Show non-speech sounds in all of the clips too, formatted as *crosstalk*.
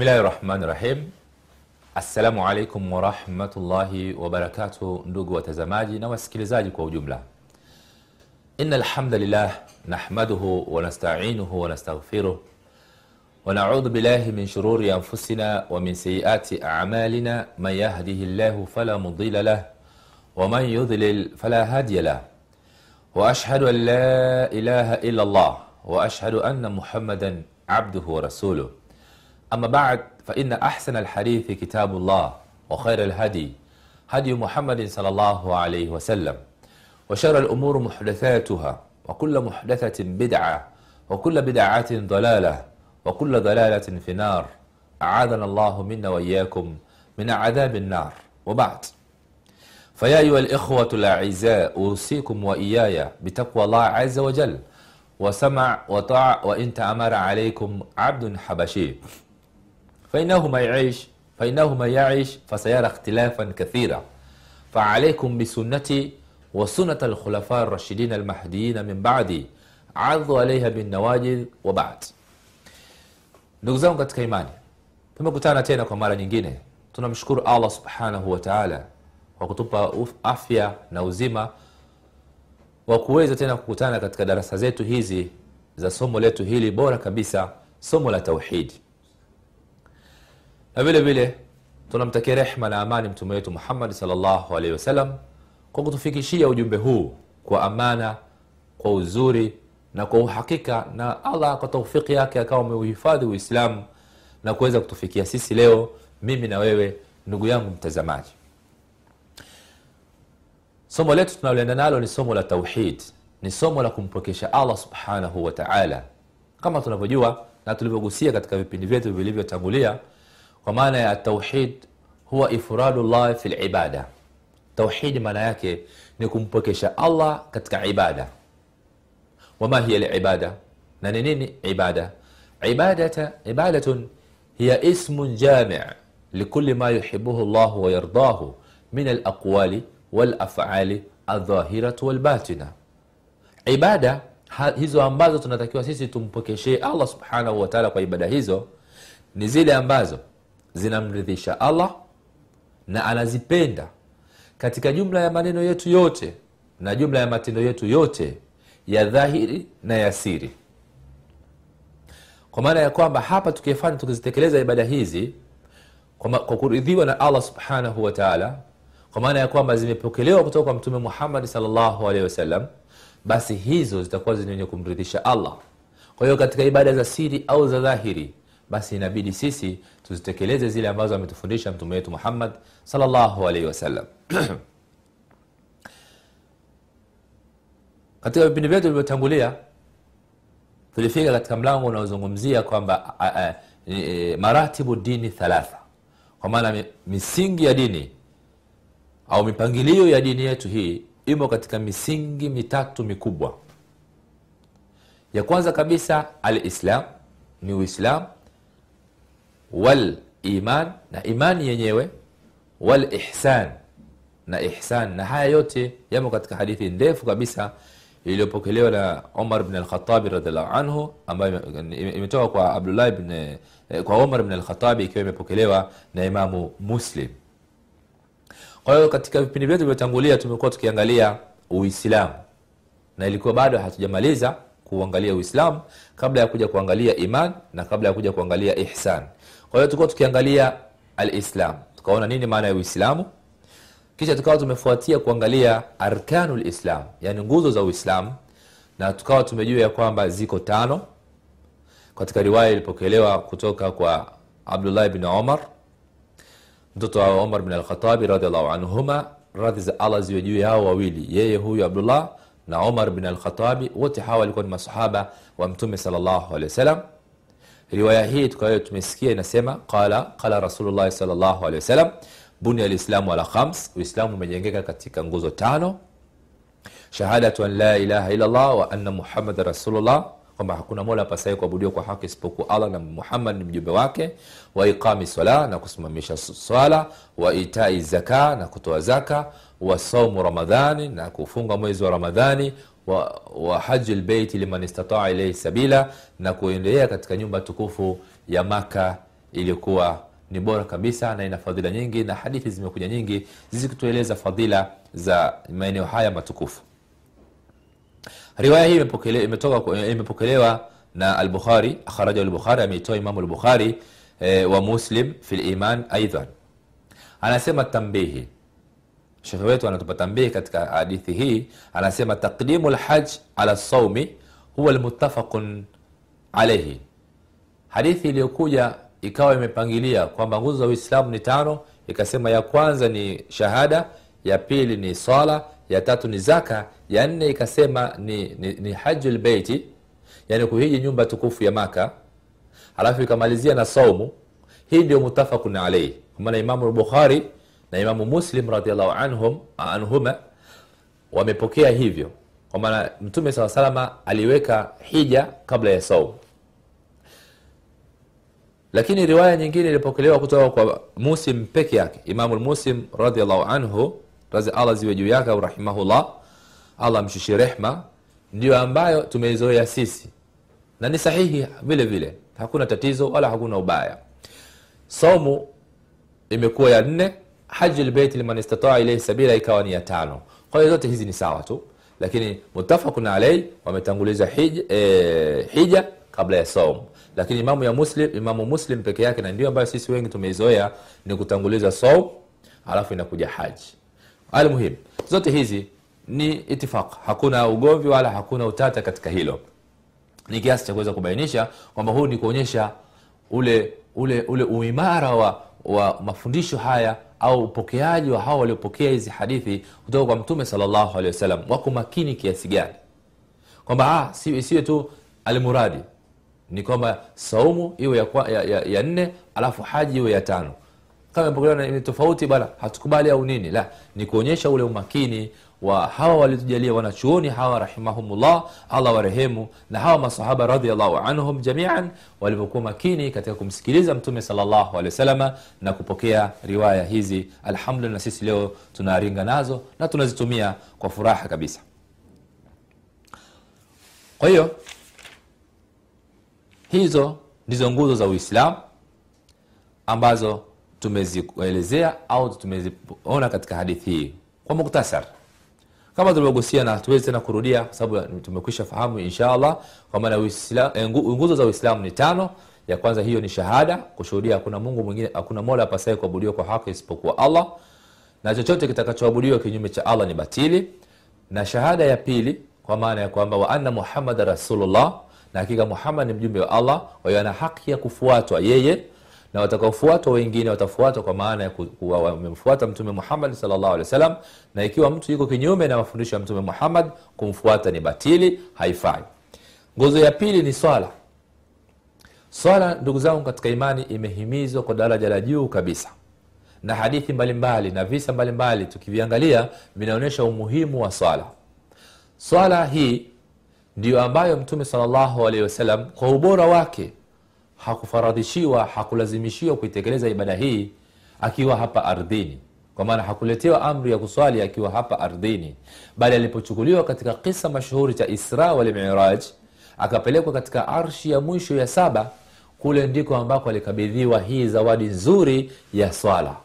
بسم الله الرحمن الرحيم السلام عليكم ورحمة الله وبركاته ندوغو وتزماجي نواسكيلزاجي كو جملة إن الحمد لله نحمده ونستعينه ونستغفره ونعوذ بالله من شرور أنفسنا ومن سيئات أعمالنا من يهده الله فلا مضل له ومن يضلل فلا هادي له وأشهد أن لا إله إلا الله وأشهد أن محمدا عبده ورسوله أما بعد فإن أحسن الحديث كتاب الله وخير الهدي هدي محمد صلى الله عليه وسلم وشر الأمور محدثاتها وكل محدثة بدعة وكل بدعة ضلالة وكل ضلالة في نار أعاذنا الله منا وإياكم من عذاب النار. وبعد. فيا أيها الإخوة الأعزاء أوصيكم وإياي بتقوى الله عز وجل وسمع وطاع وإن تأمر عليكم عبد حبشي. فإنهما يعيش فإنهما يعيش فسيرى اختلافا كثيرا. فعليكم بسنتي وسنة الخلفاء الراشدين المهديين من بعدي. عضوا عليها بالنواجذ وبعد. نقزون قد كيماني. فما قتانا تينك ومارا نجينة تنمشكر الله سبحانه وتعالى. وكتبا أفيا نوزيما. وكويزة تينا كتانا قد كدرس هزيتو هيزي. za somo letu hili bora kabisa somo la na tunamtakia rehma na amani mtume wetu muhammadi salllahu alaihi wasallam kwa kutufikishia ujumbe huu kwa amana kwa uzuri na kwa uhakika na allah kwa taufiki yake akawa ameuhifadhi uislamu na kuweza kutufikia sisi leo mimi na wewe ndugu yangu mtazamaji. Somo letu tunaloenda nalo ni somo la tauhid ni somo la kumpokesha allah subhanahu wa kama tunavyojua na tulivyogusia katika vipindi vyetu vilivyotangulia ومعنى التوحيد هو إفراد الله في العبادة. توحيد ملاك نكون بكشة. الله كتك عبادة. وما هي العبادة؟ نننين عبادة؟ عبادة عبادة هي اسم جامع لكل ما يحبه الله ويرضاه من الأقوال والأفعال الظاهرة والباطنة. عبادة hizo ambazo tunatakiwa sisi tumpokeshee allah subhanahu wataala kwa ibada hizo ni zile zinamridhisha allah na anazipenda. Katika jumla ya maneno yetu yote na jumla ya matendo yetu yote ya dhahiri na ya siri. Kwa maana ya kwamba hapa tukifanya tukizitekeleza ibada hizi kwa, kuridhiwa na allah subhanahu wataala kwa maana ya kwamba zimepokelewa kutoka kwa mtume muhammadi salllahu alehi wasallam basi hizo zitakuwa zenye kumridhisha allah. Kwa hiyo katika ibada za siri au za dhahiri basi inabidi sisi tuzitekeleze zile ambazo ametufundisha mtume wetu muhammad salllahu alaihi *clears throat* katika vipindi vyetu vilivyotangulia tulifika katika mlango unaozungumzia kwamba e, maratibu dini thalatha. Kwa maana misingi ya dini au mipangilio ya dini yetu hii imo katika misingi mitatu mikubwa. Ya kwanza kabisa alislam ni waliman na imani yenyewe walihsan na ihsan na haya yote yamo katika hadithi ndefu kabisa iliyopokelewa na umar alkhatabi radiallahu anhu ambayo ime- ime- imetoka kwa abdullah eh, kwa umar bn alkhatabi ikiwa imepokelewa na imamu muslim. Kwa hiyo katika vipindi vyetu vilivyotangulia tumekuwa tukiangalia uislamu na ilikuwa bado hatujamaliza kuangalia uislamu kabla ya kuja kuangalia iman na kabla ya kuja kuangalia ihsan kwa hiyo tulikuwa tukiangalia alislam. Tukaona nini maana ya uislamu? Kisha tukawa tumefuatia kuangalia arkanu lislam yani nguzo za uislamu na tukawa tumejua ya kwamba ziko tano. Katika riwaya ilipokelewa kutoka kwa abdullah bin omar mtoto wa omar bin alkhatabi radiallahu anhuma radhi za allah ziwe juu yao wawili yeye huyu abdullah na omar bin alkhatabi wote hawa walikuwa ni masahaba wa mtume salllahu alehi wasallam riwaya hii tukayo tumesikia inasema qala qala rasulullahi salllahu alehi wasallam bunia alislamu ala khams. Uislamu umejengeka katika nguzo tano. Shahadatu an la ilaha illa wa anna muhammadan rasulullah kwamba hakuna mola apasaye kuabudiwa kwa haki isipokuwa allah na muhammad ni mjumbe wake. Wa iqami sala na kusimamisha swala. Wa itai zaka na kutoa zaka. Wa saumu ramadhani na kufunga mwezi wa ramadhani wa, wa lbeiti liman istataa ilaihi sabila na kuendelea katika nyumba tukufu ya maka iliyokuwa ni bora kabisa na ina fadhila nyingi na hadithi zimekuja nyingi zizikutueleza fadhila za maeneo haya matukufu. Riwaya hii imepokelewa na albukhari akhrajahu ameitoa imamu lbukhari e, wa muslim fi liman aidan anasema tambihi shekhe wetu anatupa tambihi katika hadithi hii anasema taqdimu lhaj ala saumi huwa lmutafaqun alaihi hadithi iliyokuja ikawa imepangilia kwamba nguzo za uislamu ni tano ikasema ya kwanza ni shahada ya pili ni swala ya tatu ni zaka ya nne ikasema ni, ni, ni haju lbeiti yani kuhiji nyumba tukufu ya maka. Alafu ikamalizia na saumu hii ndio mutafakun alaihi kwa maana imamu bukhari na imamu muslim radiallahu anhum anhuma wamepokea hivyo. Kwa maana mtume saa salama aliweka hija kabla ya saumu lakini riwaya nyingine ilipokelewa kutoka kwa muslim peke yake. Imamu muslim radiallahu anhu razi allah ziwe juu yake rahimahullah allah mshushi rehma ndiyo ambayo tumeizoea sisi. Na ni sahihi vile vile. Hakuna tatizo wala hakuna ubaya. Saumu imekuwa ya nne haji lbeiti liman istataa ilaihi sabila ikawa ni ya tano. Kwa hiyo zote hizi ni sawa tu. Lakini mutafakun alaihi wametanguliza hija, e, hija kabla ya saumu lakini imamu ya muslim imamu muslim peke yake na ndio ambayo sisi wengi tumeizoea ni kutanguliza saum alafu inakuja haji almuhim zote hizi ni itifaq hakuna ugomvi wala hakuna utata katika hilo. Ni kiasi cha kuweza kubainisha kwamba huu ni kuonyesha ule ule ule uimara wa, wa mafundisho haya au upokeaji wa hawa waliopokea hizi hadithi kutoka kwa mtume salllahu alehi wasallam wako makini kiasi gani? Kwamba ah, isiwe tu almuradi ni kwamba saumu iwe ya, ya, ya, ya nne alafu haji iwe ya tano. Kama imepokelewa ni tofauti bana hatukubali au nini? La ni kuonyesha ule umakini wa hawa walitujalia wanachuoni hawa rahimahumullah allah warehemu na hawa masahaba radiallahu anhum jamian walivyokuwa makini katika kumsikiliza mtume salllahu alehi wasalama na kupokea riwaya hizi. Alhamdulillah na sisi leo tunaringa nazo na tunazitumia kwa furaha kabisa. Kwa hiyo hizo ndizo nguzo za uislamu ambazo tumezielezea au tumeziona katika hadithi hii. Kwa muktasar kama tulivyogusia na hatuwezi tena kurudia kwa sababu tumekwisha fahamu inshallah kwa maana eh, ngu- nguzo za uislamu ni tano. Ya kwanza hiyo ni shahada kushuhudia hakuna mungu mwingine hakuna mola apasaye kuabudiwa kwa haki isipokuwa allah. Na chochote kitakachoabudiwa kinyume cha allah ni batili. Na shahada ya pili kwa maana ya kwamba wa anna muhammada rasulullah na hakika muhammad ni mjumbe wa allah kwa ana haki ya kufuatwa yeye na watakaofuatwa wengine watafuatwa kwa maana ya kuwa wamemfuata mtume muhammad salllahu alehi wasallam na ikiwa mtu yuko kinyume na mafundisho ya mtume muhammad kumfuata ni batili haifai. Nguzo ya pili ni swala. Swala ndugu zangu katika imani imehimizwa kwa daraja la juu kabisa. Na hadithi mbalimbali na visa mbalimbali tukiviangalia vinaonyesha umuhimu wa swala. Swala hii ndiyo ambayo mtume salllahu alehi wasallam kwa ubora wake hakufaradhishiwa hakulazimishiwa kuitekeleza ibada hii akiwa hapa ardhini. Kwa maana hakuletewa amri ya kuswali akiwa hapa ardhini. Bali alipochukuliwa katika kisa mashuhuri cha isra walmiraj akapelekwa katika arshi ya mwisho ya saba kule ndiko ambako alikabidhiwa hii zawadi nzuri ya swala.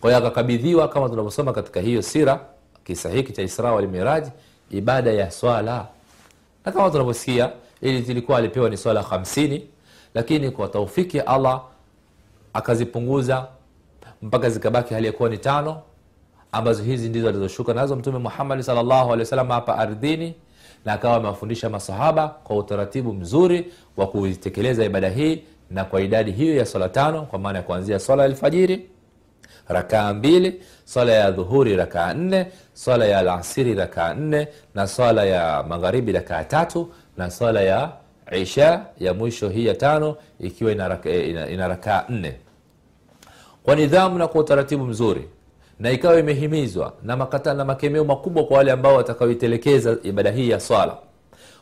Kwa hiyo akakabidhiwa kama tunavyosoma katika hiyo sira kisa hiki cha isra walmiraj ibada ya swala. Na kama tunavyosikia ili ilikuwa alipewa ni swala hamsini lakini kwa taufiki ya allah akazipunguza mpaka zikabaki hali yakuwa ni tano ambazo hizi ndizo alizoshuka nazo mtume muhammadi salllahu alehi wasalam hapa ardhini na akawa amewafundisha masahaba kwa utaratibu mzuri wa kuitekeleza ibada hii na kwa idadi hiyo ya swala tano kwa maana ya kuanzia swala ya alfajiri rakaa mbili swala ya dhuhuri rakaa nne swala ya alasiri rakaa nne na swala ya magharibi rakaa tatu na swala ya isha ya mwisho hii ya tano ikiwa ina, ina rakaa nne. Kwa nidhamu na kwa utaratibu mzuri na ikawa imehimizwa na makata na makemeo makubwa kwa wale ambao watakaoitelekeza ibada hii ya swala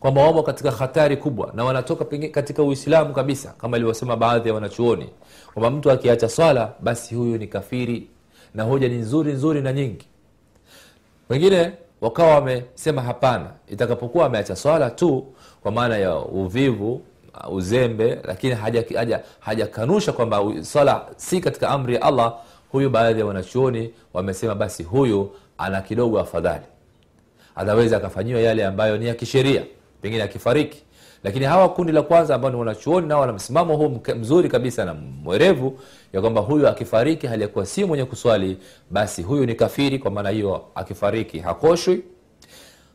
kwamba wamo katika hatari kubwa na wanatoka katika uislamu kabisa kama ilivyosema baadhi ya wanachuoni kwamba mtu akiacha swala basi huyu ni kafiri na hoja ni nzuri nzuri na nyingi. Wengine wakawa wamesema hapana itakapokuwa ameacha swala tu kwa maana ya uvivu uh, uzembe lakini hajakanusha haja, haja kwamba swala si katika amri ya allah. Huyu baadhi ya wanachuoni wamesema basi huyu ana kidogo afadhali. Anaweza akafanyiwa yale ambayo ni ya kisheria pengine akifariki. Lakini hawa kundi la kwanza ambao ni wanachuoni nao wana msimamo huu mzuri kabisa na mwerevu ya kwamba huyu akifariki hali si mwenye kuswali basi huyu ni kafiri kwa maana hiyo akifariki hakoshwi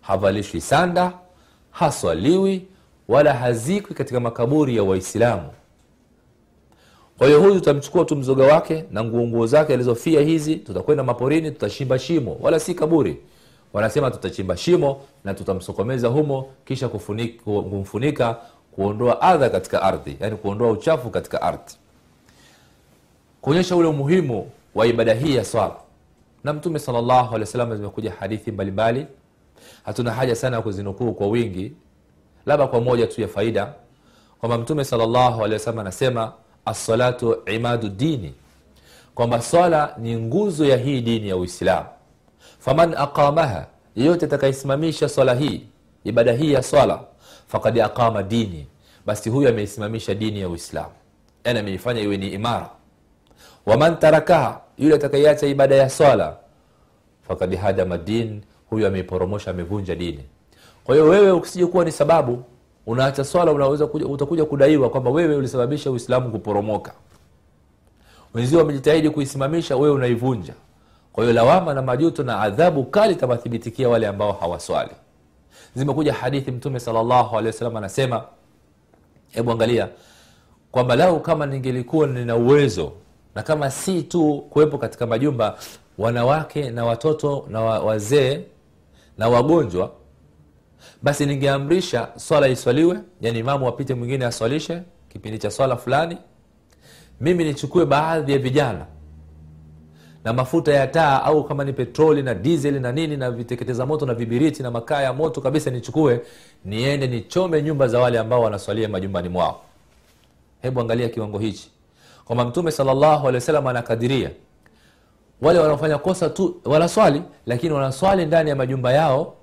havalishwi sanda haswaliwi wala hazikwi katika makaburi ya waislamu. Kwa hiyo huyu tutamchukua tu mzoga wake na nguonguo zake alizofia hizi tutakwenda maporini tutashimba shimo wala si kaburi. Wanasema tutachimba shimo na tutamsokomeza humo kisha kufunika, kumfunika kuondoa adha katika ardhi yani kuondoa uchafu katika ardhi. Kuonyesha ule umuhimu wa ibada hii ya swala. Na mtume wasallam zimekuja hadithi mbalimbali hatuna haja sana ya kuzinukuu kwa wingi labda kwa moja tu ya faida. Kwamba mtume alehi wasallam anasema assalatu imadu dini kwamba swala ni nguzo ya hii dini ya uislamu. Faman aqamaha yeyote atakayesimamisha swala hii ibada hii ya swala fakad aqama dini basi huyu ameisimamisha dini ya uislamu. Yani ameifanya iwe ni imara. Waman tarakaha yule atakaiacha ibada ya swala fakad hadama din huyu ameiporomosha amevunja dini. Kwa hiyo wewe ukisije ni sababu unaacha swala unaweza kuja, utakuja kudaiwa kwamba wewe ulisababisha uislamu kuporomoka. Wenzio wamejitahidi kuisimamisha wewe unaivunja. Kwa hiyo lawama na majuto na adhabu kali tawathibitikia wale ambao hawaswali. Zimekuja hadithi mtume salllahu alehi wasallam anasema hebu angalia kwamba lau kama ningelikuwa nina uwezo na kama si tu kuwepo katika majumba wanawake na watoto na wazee na wagonjwa basi ningeamrisha swala iswaliwe yani imamu apite mwingine aswalishe kipindi cha swala fulani. Mimi nichukue baadhi ya vijana na mafuta ya taa au kama ni petroli na dizeli na nini na viteketeza moto na vibiriti na makaa ya moto kabisa nichukue niende nichome nyumba za wale ambao wanaswalia majumbani mwao. Hebu angalia kiwango hichi. Kwamba mtume salllahu alehi wasallam anakadiria wale wanaofanya kosa tu wanaswali lakini wanaswali ndani ya majumba yao.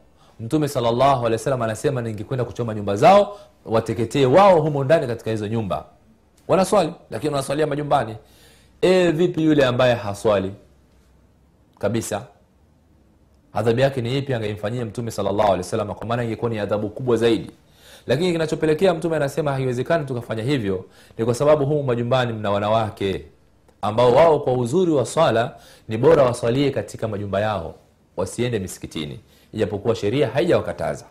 Mtume salllahu alehi wasallam anasema ningekwenda kuchoma nyumba zao wateketee wao humo ndani katika hizo nyumba. Wanaswali lakini wanaswalia majumbani. E, vipi yule ambaye haswali? Kabisa. Adhabu yake ni ipi angeimfanyia mtume salllahu kwa maana ingekuwa ni adhabu kubwa zaidi. Lakini kinachopelekea mtume anasema haiwezekani tukafanya hivyo ni kwa sababu humu majumbani mna wanawake ambao wao kwa uzuri wa swala ni bora waswalie katika majumba yao wasiende misikitini. Ijapokuwa sheria haijawakataza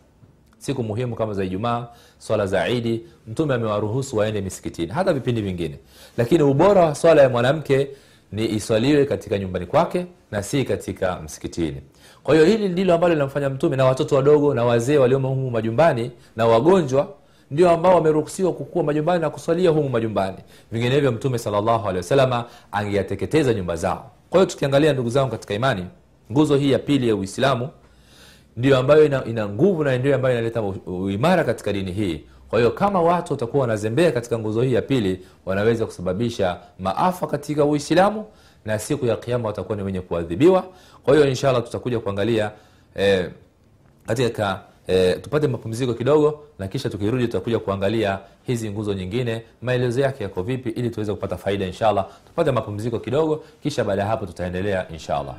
siku muhimu kama za ijumaa swala za idi mtume amewaruhusu waende misikitini hata vipindi vingine. Lakini ubora wa swala ya mwanamke ni iswaliwe katika nyumbani kwake na si katika msikitini. Kwa hiyo hili ndilo ambalo linamfanya mtume na watoto wadogo na wazee waliomo humu majumbani na wagonjwa ndio ambao wameruhusiwa kukua majumbani na kusalia humu majumbani. Vinginevyo mtume salllahu alehi angeyateketeza nyumba zao. Kwa hiyo tukiangalia ndugu zangu katika imani nguzo hii ya pili ya uislamu ndio ambayo ina, ina nguvu na ndio ambayo inaleta uimara katika dini hii. Kwa hiyo kama watu watakuwa wanazembea katika nguzo hii ya pili wanaweza kusababisha maafa katika uislamu na siku ya kiama watakuwa ni wenye kuadhibiwa. Kwa hiyo inshallah tutakuja kuangalia eh, katika eh, tupate mapumziko kidogo na kisha tukirudi tutakuja kuangalia hizi nguzo nyingine. Maelezo yake yako vipi ili tuweze kupata faida inshallah. Tupate mapumziko kidogo kisha baada ya hapo tutaendelea inshallah